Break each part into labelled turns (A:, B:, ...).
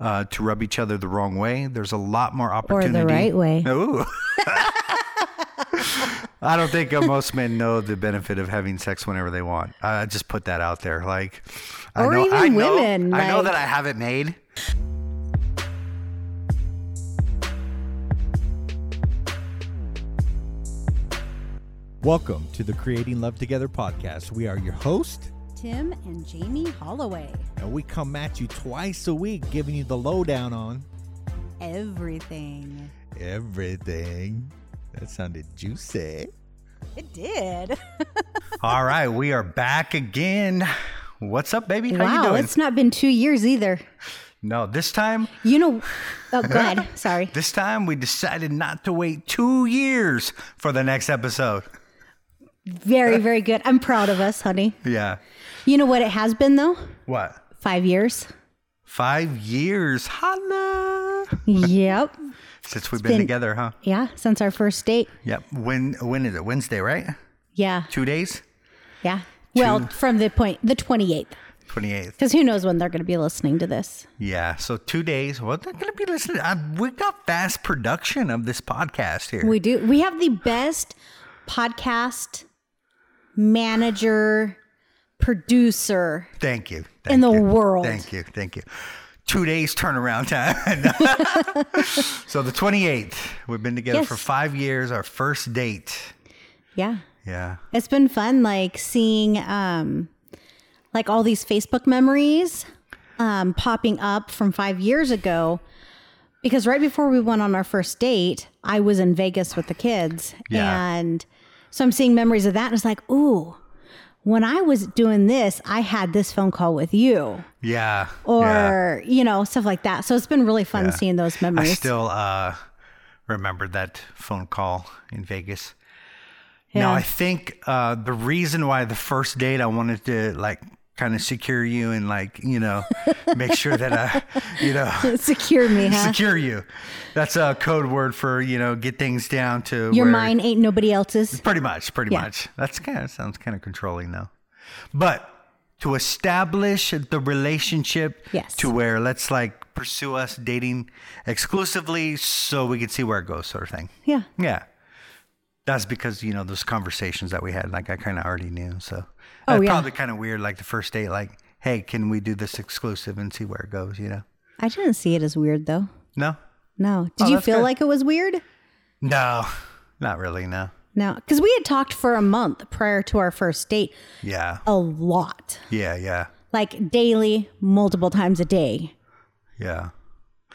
A: uh, to rub each other the wrong way. There's a lot more opportunity.
B: Or the right way.
A: Ooh. I don't think uh, most men know the benefit of having sex whenever they want. I just put that out there. Like, I
B: Or
A: know,
B: even
A: I know,
B: women,
A: I know
B: like-
A: that I have it made.
C: Welcome to the Creating Love Together podcast. We are your host,
B: Tim and Jamie Holloway.
C: and we come at you twice a week, giving you the lowdown on
B: Everything.
C: everything. That sounded juicy.
B: It did.
A: All right, we are back again. What's up, baby? How you
B: wow,
A: doing?
B: it's not been two years either.
A: No, this time,
B: You know, oh, go ahead. Sorry.
A: this time we decided not to wait two years for the next episode.
B: Very, very good. I'm proud of us, honey.
A: Yeah.
B: You know what it has been, though?
A: What?
B: Five years.
A: Five years. Holla.
B: yep.
A: Since we've been,
B: been-
A: together, huh?
B: Yeah, since our first date.
A: Yep. When when is it? Wednesday, right?
B: Yeah.
A: Two days?
B: Yeah. Well, from the point, the 28th.
A: 28th.
B: Because who knows when they're going to be listening to this.
A: Yeah. So two days. Well, they're going to be listening. Uh, we got fast production of this podcast here.
B: We do. We have the best podcast manager, producer
A: Thank you.
B: in the
A: you.
B: world.
A: Thank you. Thank you. Two days turnaround time. so the 28th. We've been together
B: Yes.
A: for five years. Our first date.
B: Yeah.
A: Yeah.
B: It's been fun, like seeing um, like all these Facebook memories um, popping up from five years ago. Because right before we went on our first date, I was in Vegas with the kids.
A: Yeah.
B: And so I'm seeing memories of that. And it's like, ooh, when I was doing this, I had this phone call with you
A: Yeah. yeah.
B: or, you know, stuff like that. So it's been really fun
A: Yeah.
B: seeing those memories.
A: I still uh, remember that phone call in Vegas.
B: Yeah.
A: Now, I think uh, the reason why the first date I wanted to like kind of secure you and like, you know, make sure that I, you know,
B: Secure me, huh?
A: secure you. That's a code word for, you know, get things down to
B: Your
A: where-
B: mine ain't nobody else's.
A: Pretty much, pretty
B: Yeah.
A: much. That's kind of sounds kind of controlling though. But to establish the relationship
B: Yes.
A: to where let's like pursue us dating exclusively so we can see where it goes sort of thing.
B: Yeah.
A: Yeah. That's because, you know, those conversations that we had, like I kind of already knew. So
B: Oh,
A: it's
B: yeah.
A: probably kind of weird, like the first date, like, hey, can we do this exclusive and see where it goes, you know?
B: I didn't see it as weird though.
A: No?
B: No. Oh, Did
A: Oh,
B: you
A: that's
B: feel
A: good.
B: like it was weird?
A: No, not really, no.
B: No, because we had talked for a month prior to our first date
A: Yeah.
B: a lot,
A: Yeah, yeah,
B: like daily, multiple times a day.
A: yeah.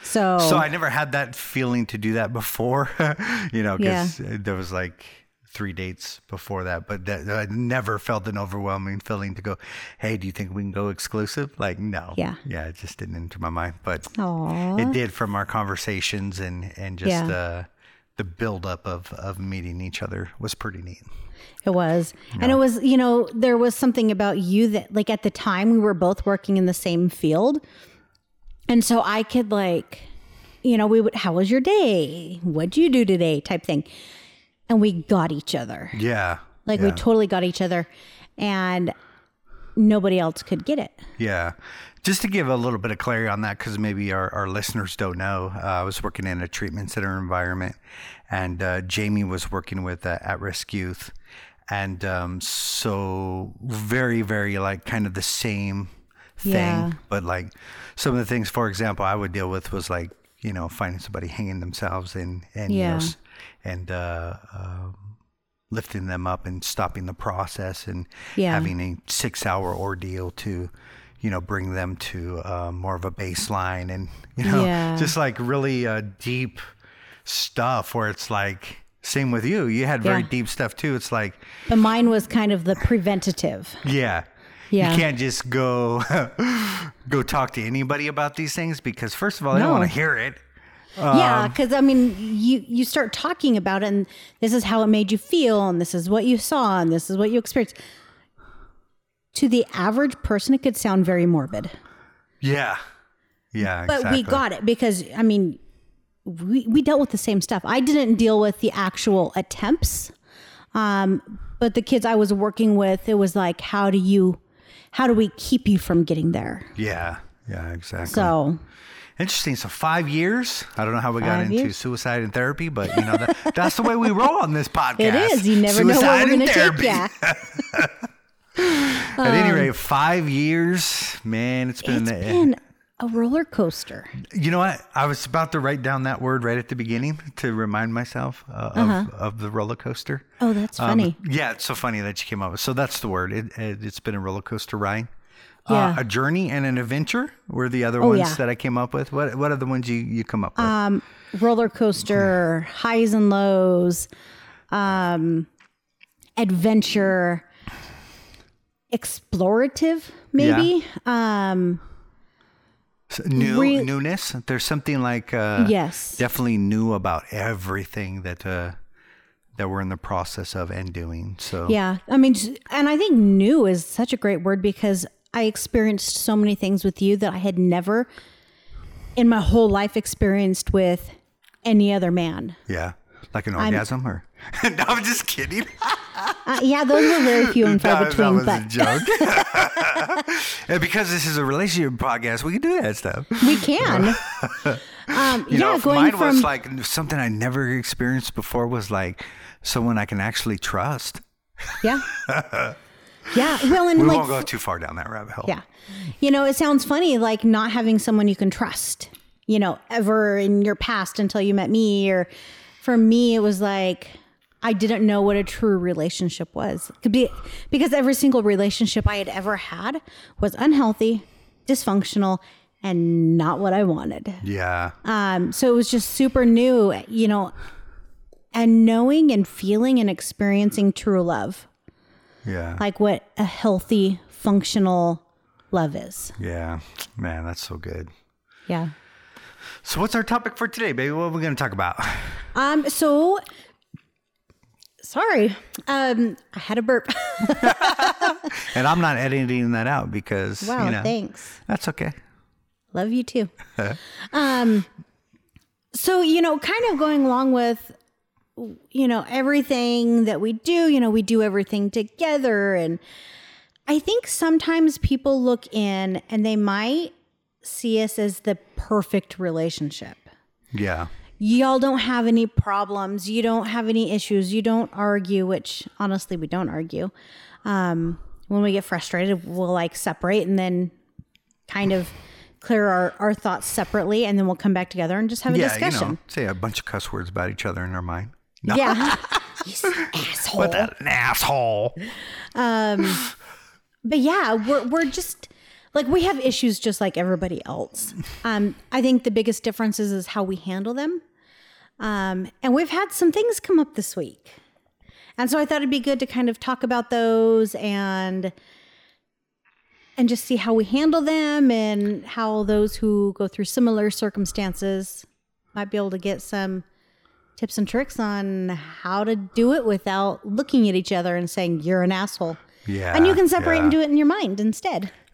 B: So,
A: So I never had that feeling to do that before, you know, because there was like three dates before that, but that, I never felt an overwhelming feeling to go, hey, do you think we can go exclusive? Like, no.
B: Yeah.
A: Yeah, it just didn't enter my mind. But
B: Aw.
A: it did from our conversations and, and just
B: Yeah.
A: uh, the buildup of, of meeting each other was pretty neat.
B: it was, and it was, you know, there was something about you that, like, at the time we were both working in the same field, and so I could like, you know, we would, how was your day? What'd you do today? Type thing, and we got each other.
A: Yeah.
B: Like we totally got each other, and nobody else could get it.
A: Yeah. Just to give a little bit of clarity on that, because maybe our, our listeners don't know, uh, I was working in a treatment center environment, and uh, Jamie was working with uh, at risk youth. And um, so, very, very like kind of the same thing.
B: Yeah.
A: But like some of the things, for example, I would deal with was like, you know, finding somebody hanging themselves and, and, you know,
B: Yeah.
A: And, uh, um, lifting them up and stopping the process and
B: Yeah.
A: having a six hour ordeal to you know bring them to uh, more of a baseline and you know
B: Yeah.
A: just like really uh, deep stuff where it's like same with you you had very
B: Yeah.
A: deep stuff too it's like
B: But mine was kind of the preventative.
A: yeah
B: Yeah.
A: you can't just go go talk to anybody about these things because first of all they don't want to hear it
B: yeah, because I mean, you you start talking about it, and this is how it made you feel, and this is what you saw, and this is what you experienced. To the average person, it could sound very morbid,
A: yeah yeah
B: but
A: exactly.
B: we got it because I mean, we we dealt with the same stuff. I didn't deal with the actual attempts, um, but the kids I was working with, it was like, how do you, how do we keep you from getting there?
A: yeah yeah exactly
B: So
A: Interesting. So five years. I don't know how we got into
B: years.
A: suicide and therapy, but you know that, that's the way we roll on this podcast.
B: It is. You never know where we're going to take you.
A: At any rate, five years, man, it's been.
B: Um, It's been a roller coaster.
A: You know what? I was about to write down that word right at the beginning to remind myself uh, of, of the roller coaster.
B: Oh, that's
A: Um,
B: funny.
A: yeah, it's so funny that you came up with. So that's the word. It, it, it's been a roller coaster ride.
B: Yeah.
A: Uh, a journey and an adventure were the other
B: Oh,
A: ones
B: yeah.
A: that I came up with. What What are the ones you, you come up with?
B: um, roller coaster, highs and lows, um, adventure, explorative, maybe. Um,
A: So new
B: re-
A: newness. There's something like uh,
B: yes.
A: definitely new about everything that uh, that we're in the process of and doing. So
B: Yeah. I mean, and I think new is such a great word because I experienced so many things with you that I had never in my whole life experienced with any other man.
A: yeah, like an orgasm or. no, I'm just kidding.
B: Uh, yeah, those were very few and far
A: That-
B: between,
A: that was
B: but
A: a joke. and because this is a relationship podcast, we can do that stuff.
B: we can. Um, yeah,
A: know,
B: going
A: mine
B: from
A: was like something I never experienced before was like someone I can actually trust.
B: yeah, yeah. Well, and
A: We
B: like
A: won't go too far down that rabbit hole.
B: Yeah. You know, it sounds funny like not having someone you can trust, you know, ever in your past until you met me. Or for me, it was like I didn't know what a true relationship was. Could be because every single relationship I had ever had was unhealthy, dysfunctional, and not what I wanted.
A: Yeah.
B: Um, so it was just super new, you know, and knowing and feeling and experiencing true love,
A: Yeah.
B: like what a healthy, functional love is.
A: yeah. Man, that's so good.
B: Yeah.
A: So what's our topic for today, baby? What are we going to talk about?
B: Um. So, sorry. Um. I had a burp.
A: And I'm not editing that out because,
B: wow.
A: you know,
B: Thanks.
A: that's okay.
B: Love you too. um. So you know, kind of going along with, you know, everything that we do. You know, we do everything together, and I think sometimes people look in and they might see us as the perfect relationship.
A: Yeah.
B: y'all don't have any problems you don't have any issues you don't argue which honestly we don't argue um, when we get frustrated we'll like separate and then kind of clear our, our thoughts separately and then we'll come back together and just have a
A: Yeah,
B: discussion
A: you know, say a bunch of cuss words about each other in our mind. No,
B: yeah You asshole
A: what an asshole.
B: Um, but yeah, we're we're just like we have issues just like everybody else. Um, I think the biggest difference is, is how we handle them. Um, and we've had some things come up this week. And so I thought it'd be good to kind of talk about those and and just see how we handle them and how those who go through similar circumstances might be able to get some tips and tricks on how to do it without looking at each other and saying you're an asshole.
A: Yeah.
B: And you can separate
A: yeah.
B: and do it in your mind instead.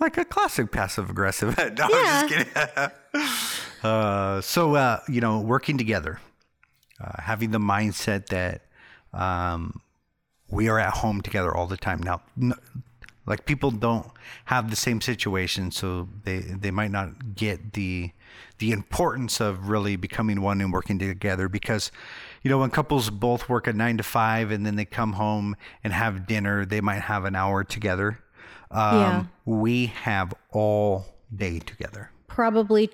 A: like a classic passive aggressive. no,
B: Yeah.
A: I'm just kidding. uh, so, uh, you know, working together, uh, having the mindset that um, we are at home together all the time. Now, n- like people don't have the same situation, so they they might not get the the importance of really becoming one and working together because you know when couples both work a nine to five and then they come home and have dinner they might have an hour together um,
B: Yeah.
A: we have all day together
B: Probably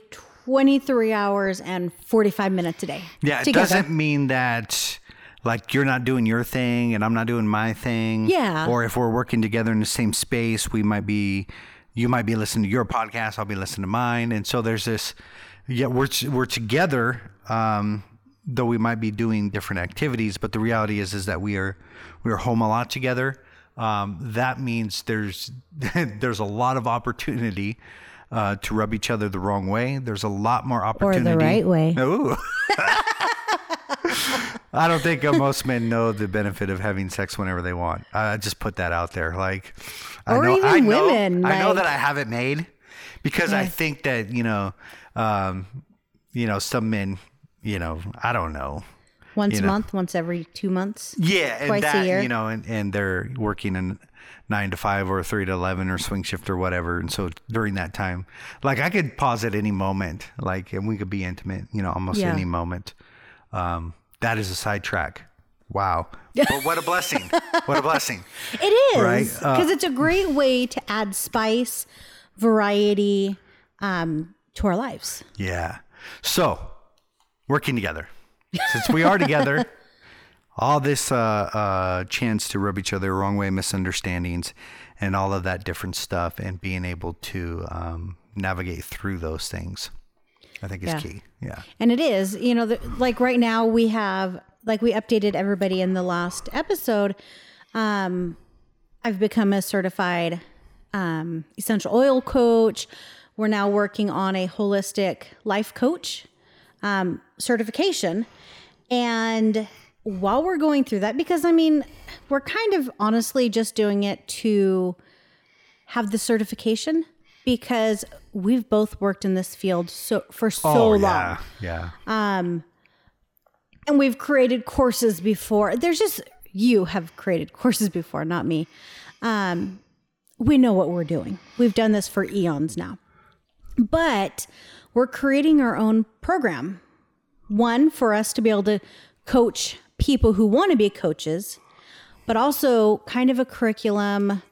B: 23 hours and 45 minutes a day.
A: yeah it
B: together.
A: doesn't mean that like you're not doing your thing and i'm not doing my thing
B: Yeah.
A: or if we're working together in the same space we might be you might be listening to your podcast i'll be listening to mine and so there's this yeah we're we're together um though we might be doing different activities but the reality is is that we are we are home a lot together um, that means there's there's a lot of opportunity uh, to rub each other the wrong way. There's a lot more opportunity.
B: Or the right way.
A: Ooh. I don't think uh, most men know the benefit of having sex whenever they want. I just put that out there. Like, I
B: Or
A: know,
B: even
A: I know,
B: women,
A: I know that I have it made because I think that you know, um, you know, some men, you know, I don't know.
B: once
A: You
B: a
A: know.
B: month, once every two months.
A: Yeah, and
B: Twice a year.
A: you know, and, and they're working in nine to five or three to eleven or swing shift or whatever. And so during that time, like I could pause at any moment, like and we could be intimate, you know, almost
B: Yeah.
A: any moment. Um, that is a sidetrack. Wow, but what a blessing! what a blessing!
B: It is
A: Right,
B: because
A: uh,
B: it's a great way to add spice, variety um, to our lives.
A: Yeah. So working together, since we are together. all this uh, uh, chance to rub each other the wrong way, misunderstandings, and all of that different stuff, and being able to um, navigate through those things, I think is
B: Yeah.
A: key. Yeah.
B: And it is, you know, the, like right now we have, like we updated everybody in the last episode. Um, I've become a certified um, essential oil coach. We're now working on a holistic life coach um, certification. And while we're going through that, because I mean, we're kind of honestly just doing it to have the certification because we've both worked in this field so for so long
A: Oh, yeah. Yeah.
B: and we've created courses before. There's just you have created courses before, not me. Um, we know what we're doing. We've done this for eons now, but we're creating our own program. One for us to be able to coach people who want to be coaches, but also kind of a curriculum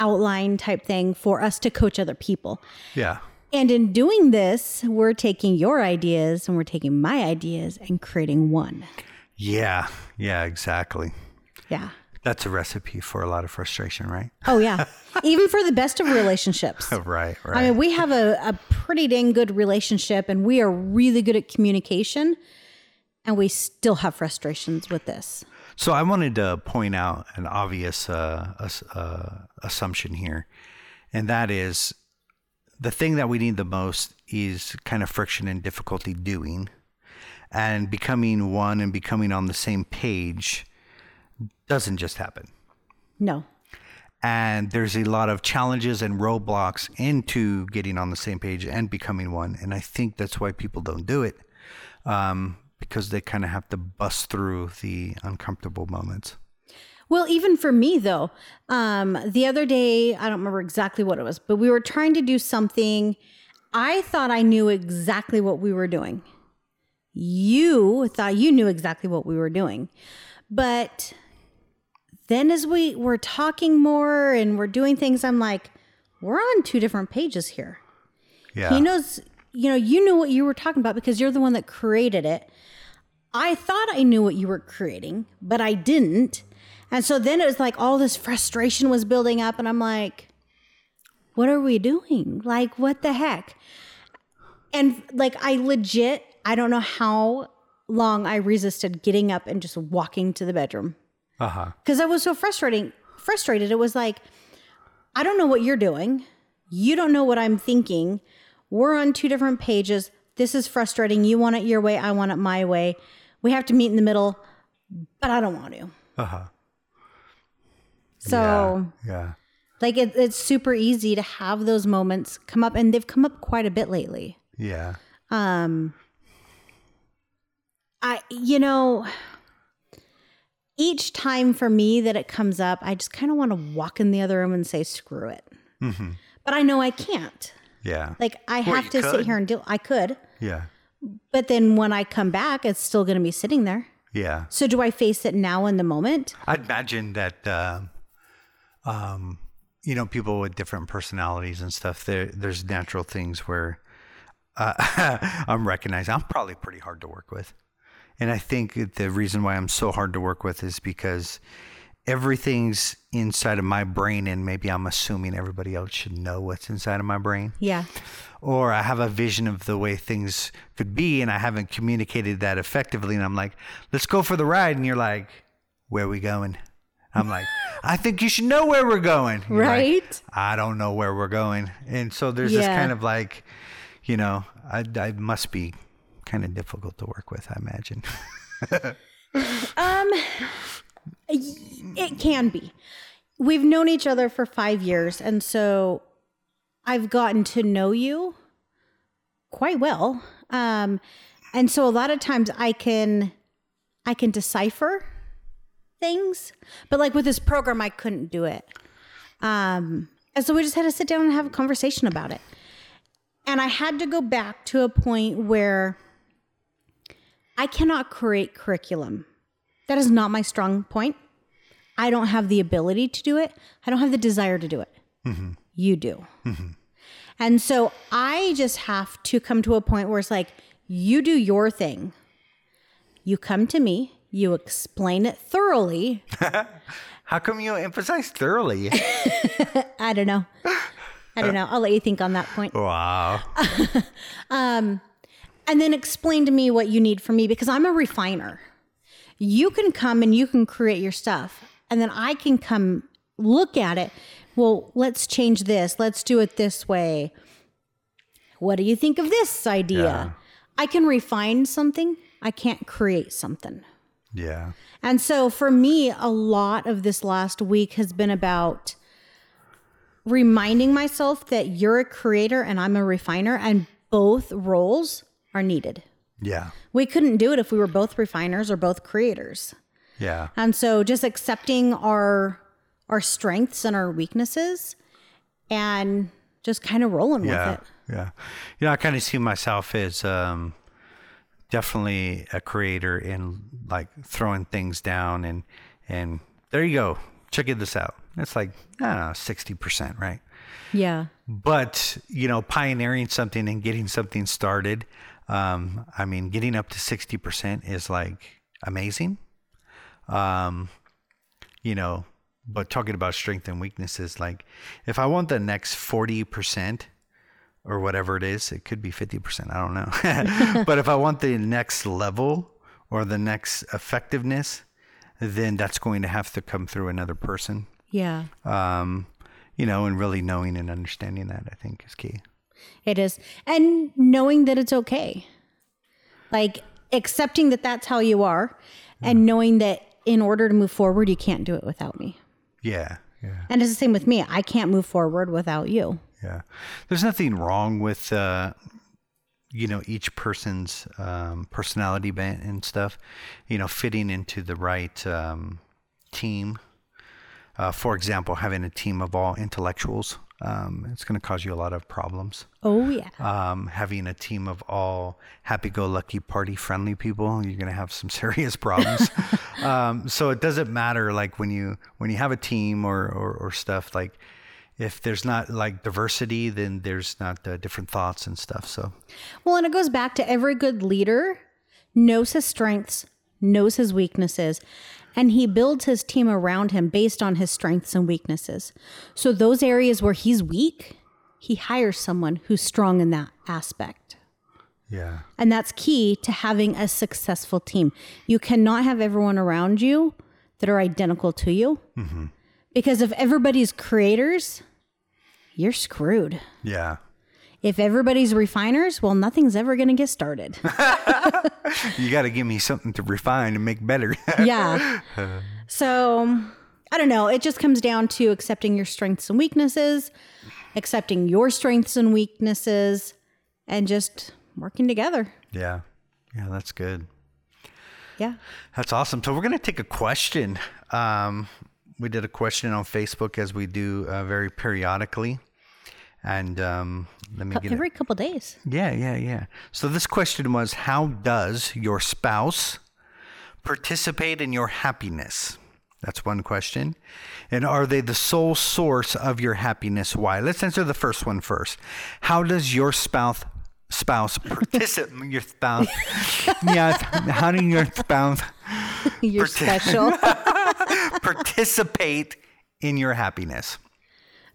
B: outline type thing for us to coach other people.
A: yeah.
B: And in doing this, we're taking your ideas and we're taking my ideas and creating one.
A: Yeah. Yeah. Exactly.
B: Yeah.
A: That's a recipe for a lot of frustration, right?
B: Oh, yeah. Even for the best of relationships.
A: Right. Right.
B: I mean, we have a, a pretty dang good relationship and we are really good at communication, and we still have frustrations with this.
A: So I wanted to point out an obvious uh, uh, assumption here, and that is the thing that we need the most is kind of friction and difficulty doing, and becoming one and becoming on the same page doesn't just happen.
B: No.
A: And there's a lot of challenges and roadblocks into getting on the same page and becoming one. And I think that's why people don't do it um, because they kind of have to bust through the uncomfortable moments.
B: Well, even for me though, um, the other day, I don't remember exactly what it was, but we were trying to do something. I thought I knew exactly what we were doing. You thought you knew exactly what we were doing. But then as we were talking more and we're doing things, I'm like, we're on two different pages here.
A: Yeah.
B: He knows, you know, you knew what you were talking about because you're the one that created it. I thought I knew what you were creating, but I didn't. And so then it was like all this frustration was building up, and I'm like, what are we doing? Like, what the heck? And like, I legit, I don't know how long I resisted getting up and just walking to the bedroom
A: Uh huh.
B: because I was so frustrating, frustrated. It was like, I don't know what you're doing. You don't know what I'm thinking. We're on two different pages. This is frustrating. You want it your way. I want it my way. We have to meet in the middle, but I don't want to.
A: Uh huh.
B: So,
A: Yeah.
B: like, it, it's super easy to have those moments come up, and they've come up quite a bit lately.
A: Yeah.
B: Um, I, you know, each time for me that it comes up, I just kind of want to walk in the other room and say, screw it. But I know I can't.
A: Yeah.
B: Like, I
A: Well,
B: have to sit here and do, I could.
A: Yeah.
B: But then when I come back, it's still going to be sitting there.
A: Yeah.
B: So do I face it now in the moment?
A: I'd imagine that, uh, um, you know, people with different personalities and stuff, there, there's natural things where uh, I'm recognizing I'm probably pretty hard to work with. And I think the reason why I'm so hard to work with is because everything's inside of my brain, and maybe I'm assuming everybody else should know what's inside of my brain.
B: Yeah.
A: or I have a vision of the way things could be and I haven't communicated that effectively and I'm like, let's go for the ride and you're like, where are we going? I'm like, I think you should know where we're going. You're like,
B: Right?
A: I don't know where we're going. And so there's this kind of like, you know, I, I must be kind of difficult to work with, I imagine.
B: Um, it can be. We've known each other for five years, and so I've gotten to know you quite well. Um, and so a lot of times I can I can decipher things. But like with this program, I couldn't do it. Um, and so we just had to sit down and have a conversation about it. And I had to go back to a point where I cannot create curriculum. That is not my strong point. I don't have the ability to do it. I don't have the desire to do it. Mm-hmm. You do. Mm-hmm. And so I just have to come to a point where it's like, you do your thing. You come to me, you explain it thoroughly.
A: How come you emphasize thoroughly?
B: I don't know. I don't know. I'll let you think on that point.
A: wow.
B: Um, and then explain to me what you need from me because I'm a refiner. You can come and you can create your stuff, and then I can come look at it. Well, let's change this. Let's do it this way. What do you think of this idea?
A: Yeah.
B: I can refine something, I can't create something.
A: Yeah.
B: And so for me, a lot of this last week has been about reminding myself that you're a creator and I'm a refiner, and both roles are needed.
A: Yeah.
B: We couldn't do it if we were both refiners or both creators.
A: Yeah.
B: And so just accepting our our strengths and our weaknesses and just kind of rolling
A: Yeah.
B: with it.
A: Yeah. You know, I kind of see myself as um, definitely a creator in like throwing things down and, and there you go. Check this out. It's like, I don't know, 60%, right?
B: Yeah.
A: but you know pioneering something and getting something started um, i mean getting up to 60% is like amazing um, you know but talking about strength and weaknesses like if i want the next 40% or whatever it is it could be 50% i don't know but if i want the next level or the next effectiveness then that's going to have to come through another person
B: Yeah.
A: um, you know, and really knowing and understanding that I think is key.
B: It is. And knowing that it's okay. Like accepting that that's how you are and knowing that in order to move forward, you can't do it without me.
A: Yeah, yeah,
B: And it's the same with me. I can't move forward without you.
A: yeah. There's nothing wrong with, uh, you know, each person's um, personality bent and stuff, you know, fitting into the right um, team. Uh, for example, having a team of all intellectuals, um, it's going to cause you a lot of problems.
B: Oh, yeah.
A: um, having a team of all happy-go-lucky, party-friendly people, you're gonna have some serious problems. um, so it doesn't matter, like when you when you have a team or or, or stuff like. If there's not like diversity, then there's not uh, different thoughts and stuff. So
B: Well, and it goes back to every good leader knows his strengths, knows his weaknesses, and he builds his team around him based on his strengths and weaknesses. So, those areas where he's weak, he hires someone who's strong in that aspect.
A: yeah,
B: And that's key to having a successful team. You cannot have everyone around you that are identical to you. Mm-hmm. Because if everybody's creators, you're screwed.
A: yeah,
B: If everybody's refiners, well, nothing's ever going to get started.
A: you got to give me something to refine and make better.
B: yeah. So I don't know. It just comes down to accepting your strengths and weaknesses, accepting your strengths and weaknesses, and just working together.
A: yeah, yeah, that's good.
B: Yeah.
A: That's awesome. So we're going to take a question. Um, we did a question on Facebook as we do uh, very periodically. And um, let me get it.
B: Every couple days.
A: Yeah, yeah, yeah. So this question was How does your spouse participate in your happiness? That's one question. And are they the sole source of your happiness? Why? Let's answer the first one first. How does your spouse spouse participate your spouse yeah how do your spouse
B: You're
A: Parti-
B: special.
A: participate in your happiness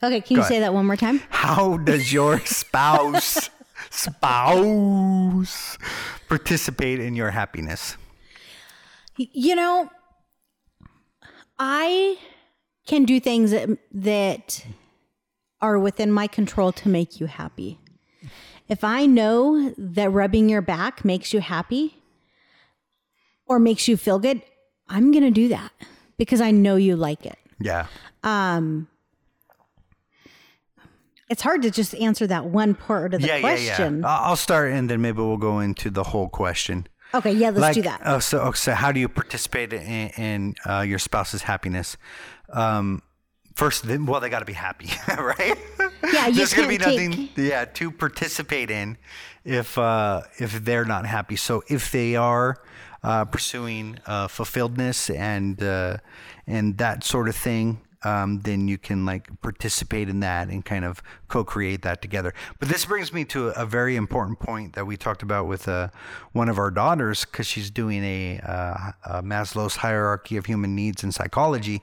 B: Okay, can you
A: Go
B: say that one more time?
A: How does your spouse spouse participate in your happiness?
B: You know, I can do things that, that are within my control to make you happy. If I know that rubbing your back makes you happy or makes you feel good, I'm going to do that because I know you like it.
A: Yeah.
B: Um, It's hard to just answer that one part of the
A: Yeah,
B: question.
A: yeah, yeah. I'll start and then maybe we'll go into the whole question.
B: Okay, yeah, let's
A: like,
B: do that.
A: Oh, so, so how do you participate in, in uh, your spouse's happiness? Um, first, then, well, they got to be happy, right?
B: Yeah, you
A: There's gonna be
B: can't
A: nothing, yeah, to participate in if uh, if they're not happy. So if they are uh, pursuing uh, fulfilledness and uh, and that sort of thing, um, then you can like participate in that and kind of co-create that together. But this brings me to a, very important point that we talked about with uh, one of our daughters because she's doing a, uh, a Maslow's hierarchy of human needs in psychology,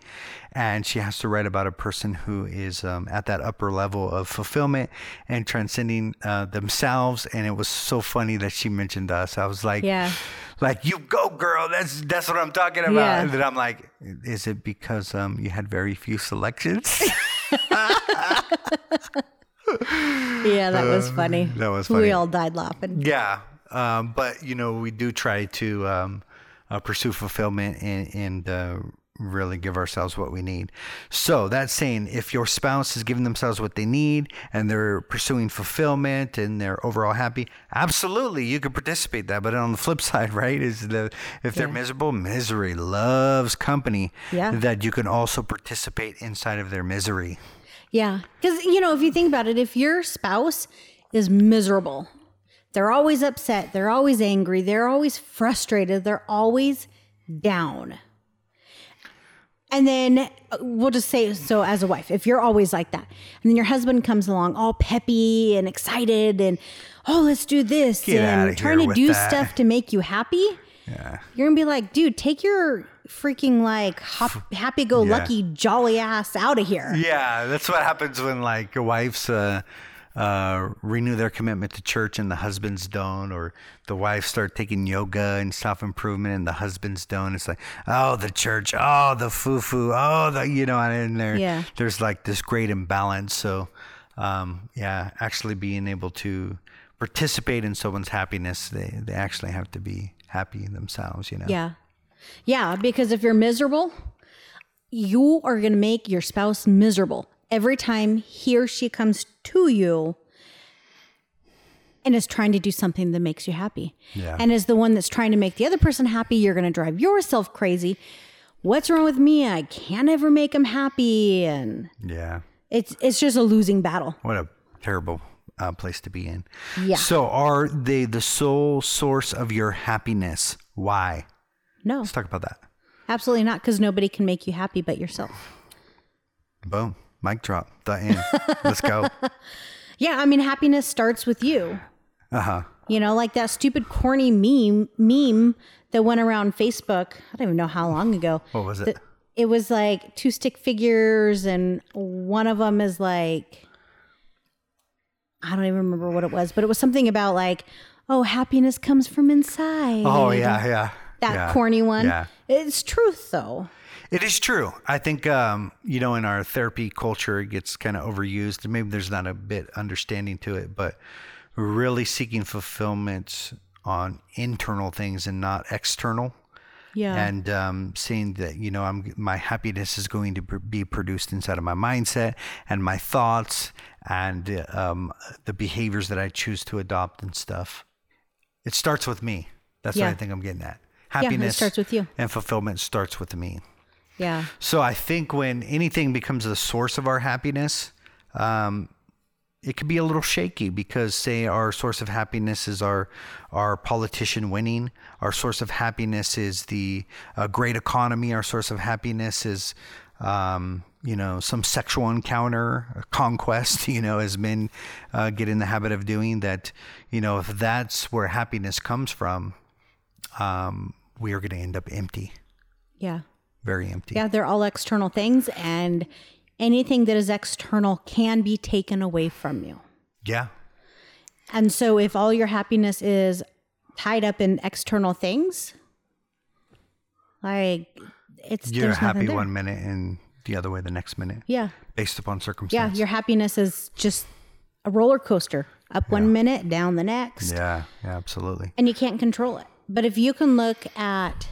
A: and she has to write about a person who is um, at that upper level of fulfillment and transcending uh, themselves. And it was so funny that she mentioned us. I was like,
B: Yeah.
A: Like you go girl that's that's what i'm talking about
B: Yeah.
A: and then i'm like is it because um you had very few selections
B: Yeah, that was funny.
A: Uh, that was funny.
B: We all died laughing.
A: yeah um but you know we do try to um uh, pursue fulfillment and and uh really give ourselves what we need. So that's saying if your spouse is giving themselves what they need and they're pursuing fulfillment and they're overall happy, absolutely you can participate that. But on the flip side, right, is the if they're
B: Yeah.
A: miserable, misery loves company.
B: Yeah.
A: That you can also participate inside of their misery.
B: Yeah. Because, you know, if you think about it, if your spouse is miserable, they're always upset, they're always angry, they're always frustrated, they're always down. And then uh, we'll just say so as a wife, if you're always like that, and then your husband comes along all peppy and excited and, oh, let's do this
A: Get
B: and trying to do
A: that.
B: stuff to make you happy,
A: Yeah.
B: you're gonna be like, dude, take your freaking like hop, happy go lucky, jolly ass out of here.
A: Yeah, that's what happens when like wives uh, uh, renew their commitment to church and the husbands don't, or the wives start taking yoga and self improvement and the husbands don't. It's like, oh, the church, oh, the foo foo, oh, the you know, and there,
B: Yeah.
A: there's like this great imbalance. So, um, yeah, actually being able to participate in someone's happiness, they they actually have to be happy themselves. You know.
B: Yeah. Yeah, because if you're miserable, you are going to make your spouse miserable every time he or she comes to you and is trying to do something that makes you happy.
A: Yeah.
B: And as the one that's trying to make the other person happy, you're going to drive yourself crazy. What's wrong with me? I can't ever make him happy and
A: Yeah.
B: it's it's just a losing battle.
A: What a terrible uh, place to be in.
B: Yeah.
A: So, are they the sole source of your happiness? Why?
B: No.
A: Let's talk about that.
B: Absolutely not cuz nobody can make you happy but yourself.
A: Boom. Mic drop. The end. Let's go.
B: Yeah, I mean happiness starts with you.
A: Uh huh.
B: You know, like that stupid corny meme meme that went around Facebook. I don't even know how long ago.
A: What was it?
B: That- It was like two stick figures, and one of them is like, I don't even remember what it was, but it was something about like, oh, happiness comes from inside.
A: Oh, yeah, yeah.
B: That
A: yeah,
B: corny one.
A: Yeah.
B: It's truth, though.
A: It is true. I think, um, you know, in our therapy culture, it gets kind of overused. Maybe there's not a bit understanding to it, but really seeking fulfillment on internal things and not external.
B: Yeah.
A: and um, seeing that you know I'm my happiness is going to pr- be produced inside of my mindset and my thoughts and um, the behaviors that I choose to adopt and stuff. It starts with me. That's what
B: Yeah.
A: I think I'm getting at.
B: It
A: Happiness
B: starts with you.
A: and fulfillment starts with me.
B: yeah.
A: So I think when anything becomes the source of our happiness, um, it could be a little shaky because say our source of happiness is our our politician winning, our source of happiness is the uh, great economy, our source of happiness is um, you know some sexual encounter, conquest, you know, as men uh, get in the habit of doing that. You know, if that's where happiness comes from, um, we are going to end up empty,
B: Yeah.
A: very empty.
B: Yeah. They're all external things, and anything that is external can be taken away from you.
A: yeah.
B: And so, if all your happiness is tied up in external things, like it's
A: You're happy one minute and the other way the next minute,
B: Yeah,
A: based upon circumstance. yeah.
B: Your happiness is just a roller coaster, up one minute, down the next,
A: yeah, yeah, absolutely.
B: and you can't control it. But if you can look at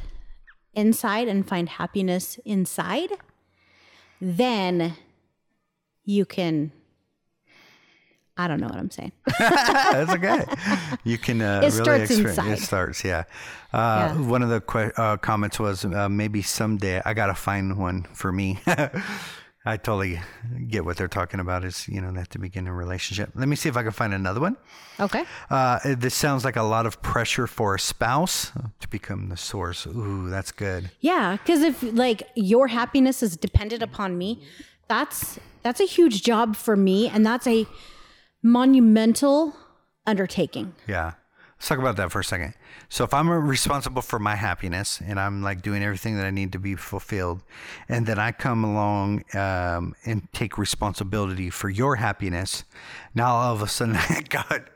B: inside and find happiness inside, then you can. I don't know what I'm saying.
A: That's okay. You can uh,
B: It
A: really
B: starts
A: experience-
B: inside.
A: It starts, yeah. Uh,
B: Yeah.
A: One of the que- uh, comments was uh, maybe someday I gotta find one for me. I totally get what they're talking about. Is you know at the beginning of a relationship. Let me see if I can find another one.
B: Okay.
A: Uh, this sounds like a lot of pressure for a spouse to become the source. Ooh, that's good.
B: Yeah, because if like your happiness is dependent upon me, that's that's a huge job for me, and that's a monumental undertaking.
A: Yeah. Let's talk about that for a second. So if I'm responsible for my happiness and I'm like doing everything that I need to be fulfilled, and then I come along um, and take responsibility for your happiness, now all of a sudden I got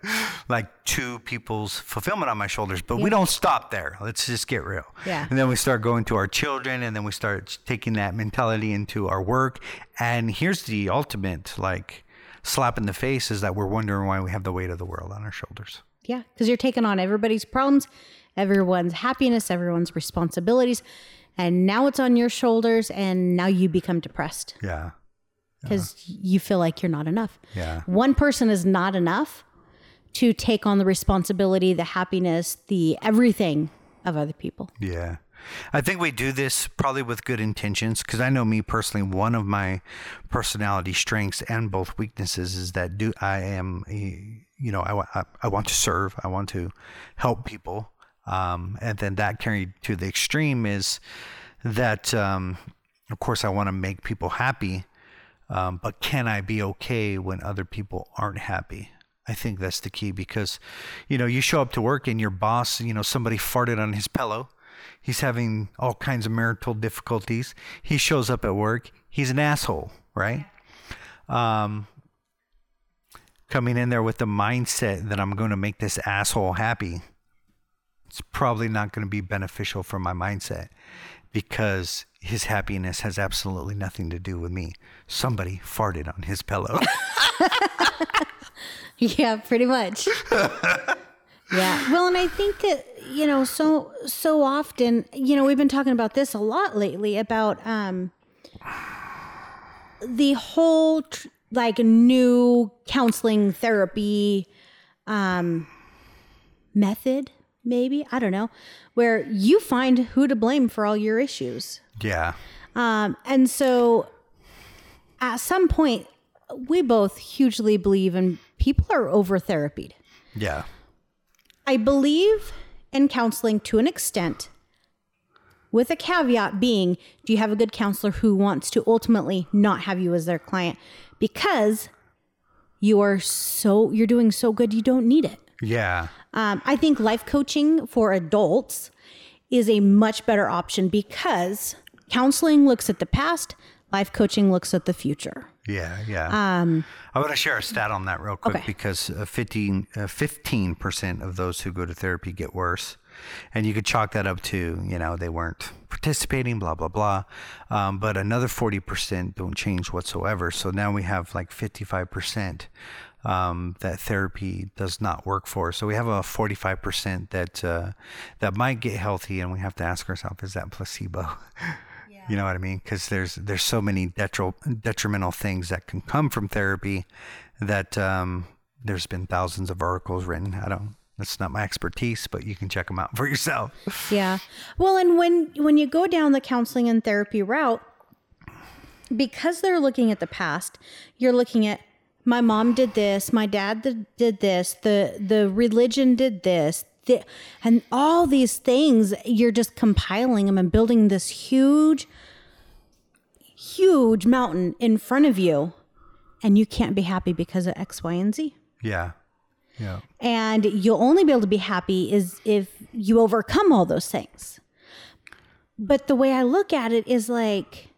A: like two people's fulfillment on my shoulders. But we don't stop there. Let's just get real.
B: Yeah.
A: And then we start going to our children, and then we start taking that mentality into our work. And here's the ultimate like slap in the face is that we're wondering why we have the weight of the world on our shoulders.
B: Yeah, because you're taking on everybody's problems, everyone's happiness, everyone's responsibilities, and now it's on your shoulders, and now you become depressed
A: Yeah.
B: because you feel like you're not enough.
A: Yeah.
B: One person is not enough to take on the responsibility, the happiness, the everything of other people.
A: Yeah. I think we do this probably with good intentions because I know me personally, one of my personality strengths and both weaknesses is that do I am, you know, I, I, I want to serve, I want to help people. Um, and then that carried to the extreme is that, um, of course, I want to make people happy, um, but can I be okay when other people aren't happy? I think that's the key because, you know, you show up to work and your boss, you know, somebody farted on his pillow. He's having all kinds of marital difficulties. He shows up at work. He's an asshole, right? Um, coming in there with the mindset that I'm going to make this asshole happy, it's probably not going to be beneficial for my mindset because his happiness has absolutely nothing to do with me. Somebody farted on his pillow.
B: Yeah, pretty much. yeah. Well, and I think that, you know, so so often, you know, we've been talking about this a lot lately about um the whole tr- like new counseling therapy um method maybe, I don't know, where you find who to blame for all your issues.
A: yeah.
B: Um, and so at some point, we both hugely believe in people are over therapied.
A: Yeah.
B: I believe in counseling to an extent, with a caveat being do you have a good counselor who wants to ultimately not have you as their client because you are so, you're doing so good, you don't need it.
A: Yeah.
B: Um, I think life coaching for adults is a much better option because counseling looks at the past, life coaching looks at the future.
A: Yeah, yeah. Um, I want to share a stat on that real quick
B: Okay.
A: because uh, 15, uh, 15% of those who go to therapy get worse. And you could chalk that up to, you know, they weren't participating, blah, blah, blah. Um, but another 40% don't change whatsoever. So now we have like 55% um, that therapy does not work for. So we have a 45% that, uh, that might get healthy. And we have to ask ourselves, is that placebo? You know what I mean? Because there's there's so many detri- detrimental things that can come from therapy that um, there's been thousands of articles written. I don't. That's not my expertise, but you can check them out for yourself.
B: Yeah. Well, and when when you go down the counseling and therapy route, because they're looking at the past, you're looking at my mom did this, my dad did, did this, the the religion did this, and all these things. You're just compiling them and building this huge, huge mountain in front of you, and you can't be happy because of X, Y, and Z.
A: Yeah, yeah,
B: And you'll only be able to be happy is if you overcome all those things. But the way I look at it is like,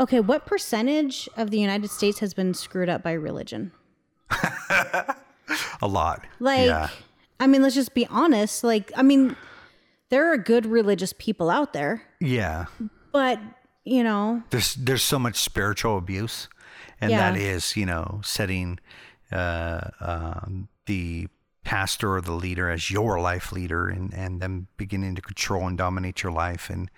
B: okay, what percentage of the United States has been screwed up by religion?
A: a lot.
B: Like,
A: yeah,
B: I mean, let's just be honest. Like, I mean, there are good religious people out there,
A: yeah.
B: but, you know,
A: There's there's so much spiritual abuse, and
B: Yeah.
A: that is you know setting uh, um, the pastor or the leader as your life leader and, and them beginning to control and dominate your life. And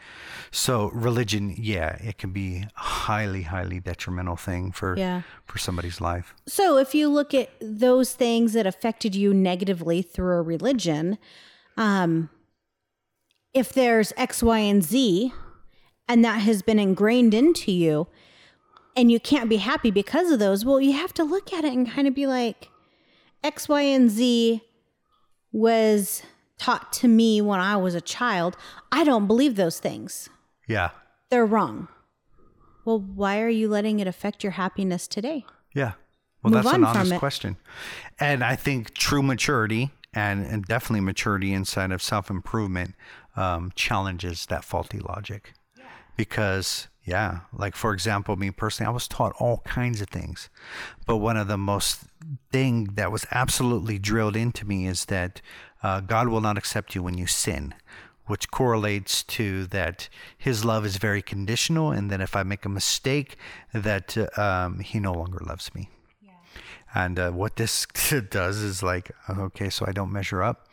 A: so religion, yeah, it can be a highly, highly detrimental thing for
B: Yeah.
A: for somebody's life.
B: So if you look at those things that affected you negatively through a religion, um, if there's X, Y, and Z, and that has been ingrained into you, and you can't be happy because of those, well, you have to look at it and kind of be like, X, Y, and Z was taught to me when I was a child. I don't believe those things.
A: Yeah.
B: They're wrong. Well, why are you letting it affect your happiness today?
A: Yeah. Well,
B: Move
A: that's an honest question. And I think true maturity and, and definitely maturity inside of self improvement um, challenges that faulty logic. Because, yeah, like for example, me personally, I was taught all kinds of things. But one of the most thing that was absolutely drilled into me is that uh, God will not accept you when you sin. Which correlates to that his love is very conditional, and that if I make a mistake, that uh, um, he no longer loves me. And uh, what this does is like, okay, so I don't measure up.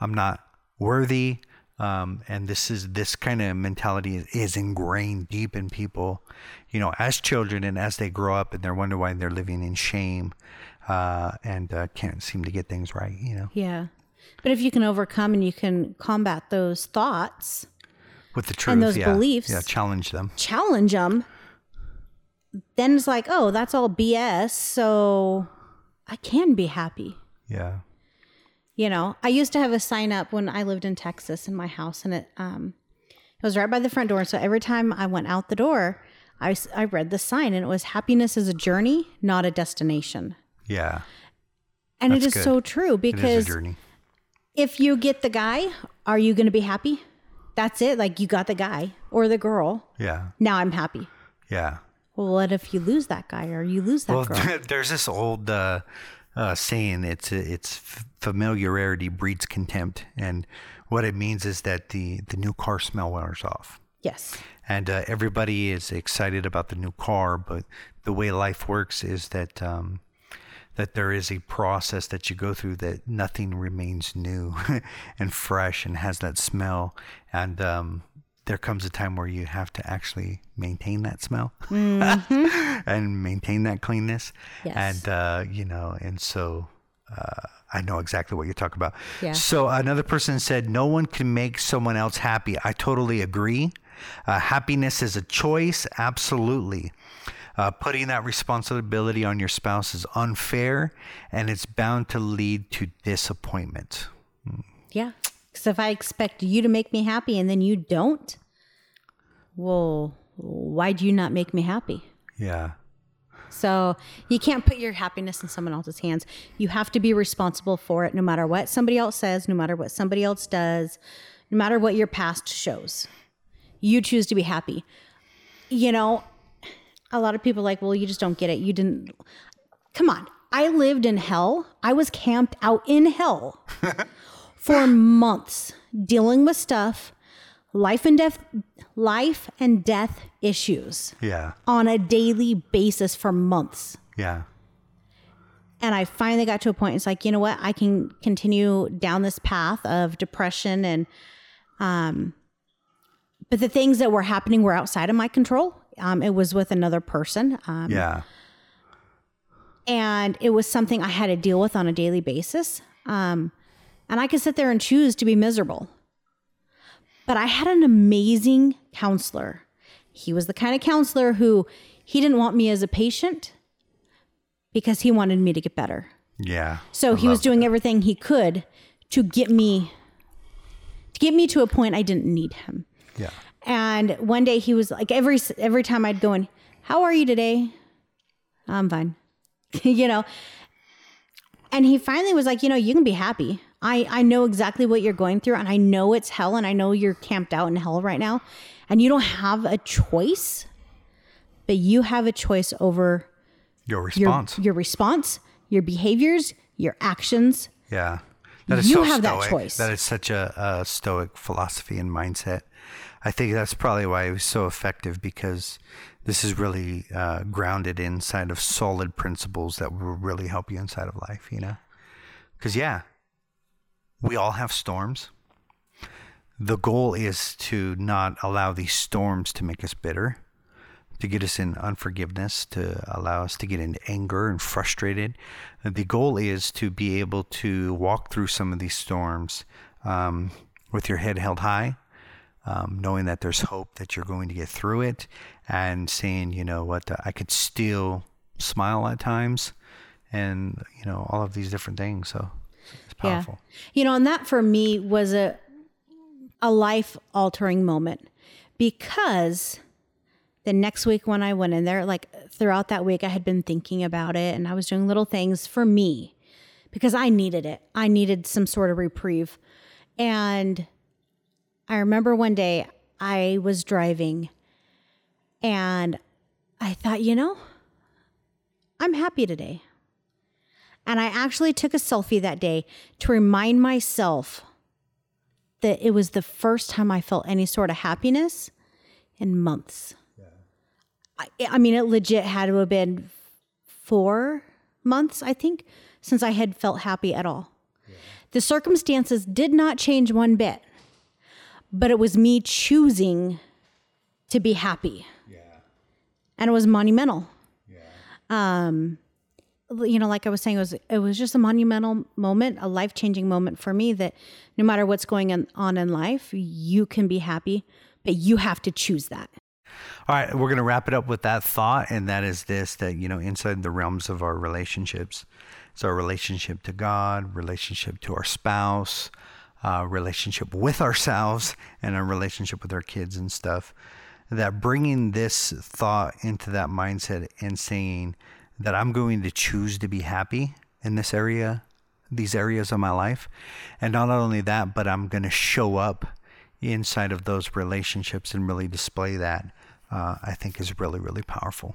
A: I'm not worthy. Um, and this is this kind of mentality is, ingrained deep in people, you know, as children and as they grow up and they're wonder why they're living in shame uh, and uh, can't seem to get things right, you know,
B: Yeah. But if you can overcome and you can combat those thoughts,
A: with the truth.
B: And those
A: yeah,
B: beliefs.
A: Yeah, challenge them.
B: challenge them, then it's like, oh, that's all BS. So I can be happy.
A: Yeah.
B: You know, I used to have a sign up when I lived in Texas in my house, and it um, it was right by the front door. So every time I went out the door, I I read the sign, and it was happiness is a journey, not a destination.
A: Yeah.
B: And it
A: That's
B: is
A: good.
B: so true
A: It
B: because
A: a journey.
B: if you get the guy, are you going to be happy? That's it. Like you got the guy or the girl.
A: Yeah.
B: Now I'm happy.
A: Yeah.
B: Well, what if you lose that guy or you lose that
A: Well,
B: girl?
A: there's this old uh, uh, saying. It's it's familiarity breeds contempt, and what it means is that the the new car smell wears off,
B: Yes.
A: and uh, everybody is excited about the new car. But the way life works is that um, that there is a process that you go through that nothing remains new and fresh and has that smell, and um, there comes a time where you have to actually maintain that smell and maintain that cleanness.
B: Yes.
A: And, uh, you know, and so uh, I know exactly what you're talking about.
B: Yeah.
A: So another person said, no one can make someone else happy. I totally agree. Uh, happiness is a choice. Absolutely. Uh, putting that responsibility on your spouse is unfair and it's bound to lead to disappointment.
B: Yeah. Because if I expect you to make me happy and then you don't, well, why do you not make me happy?
A: Yeah.
B: So you can't put your happiness in someone else's hands. You have to be responsible for it no matter what somebody else says, no matter what somebody else does, no matter what your past shows. You choose to be happy. You know, a lot of people like, well, you just don't get it. You didn't. Come on. I lived in hell. I was camped out in hell for months dealing with stuff, life and death, life and death issues
A: Yeah.
B: on a daily basis for months.
A: Yeah.
B: And I finally got to a point, it's like, you know what? I can continue down this path of depression and, um, but the things that were happening were outside of my control. Um, it was with another person. Um,
A: Yeah.
B: and it was something I had to deal with on a daily basis. Um, and I could sit there and choose to be miserable. But I had an amazing counselor. He was the kind of counselor who he didn't want me as a patient because he wanted me to get better.
A: Yeah.
B: So he was doing everything he could to get me to get me to a point I didn't need him.
A: Yeah.
B: And one day he was like every every time I'd go in, "How are you today?" I'm fine. you know. And he finally was like, "You know, you can be happy. I I know exactly what you're going through and I know it's hell and I know you're camped out in hell right now and you don't have a choice, but you have a choice over
A: Your
B: your
A: response.
B: your response, your behaviors, your actions.
A: Yeah. That is
B: You
A: so
B: have that
A: stoic.
B: choice.
A: That is such a, a stoic philosophy and mindset. I think that's probably why it was so effective because this is really uh, grounded inside of solid principles that will really help you inside of life, you know? Because, yeah, we all have storms. The goal is to not allow these storms to make us bitter, to get us in unforgiveness, to allow us to get into anger and frustrated. The goal is to be able to walk through some of these storms um, with your head held high, um, knowing that there's hope that you're going to get through it, and saying, you know what, I could still smile at times, and you know all of these different things. So it's powerful.
B: Yeah. You know, and that for me was a a life altering moment because the next week when I went in there, like throughout that week, I had been thinking about it and I was doing little things for me because I needed it. I needed some sort of reprieve. And I remember one day I was driving and I thought, you know, I'm happy today. And I actually took a selfie that day to remind myself that it was the first time I felt any sort of happiness in months. I, I mean, it legit had to have been four months, I think, since I had felt happy at all. The circumstances did not change one bit, but it was me choosing to be happy. Yeah. And it was monumental. Yeah. Um, you know, like I was saying, it was it was just a monumental moment, a life changing moment for me. That no matter what's going on in life, you can be happy, but you have to choose that.
A: All right, we're going to wrap it up with that thought, and that is this: that you know, inside the realms of our relationships, it's our relationship to God, relationship to our spouse, uh, relationship with ourselves, and our relationship with our kids and stuff. That bringing this thought into that mindset and saying that I'm going to choose to be happy in this area, these areas of my life. And not only that, but I'm going to show up inside of those relationships and really display that, uh, I think is really, really powerful.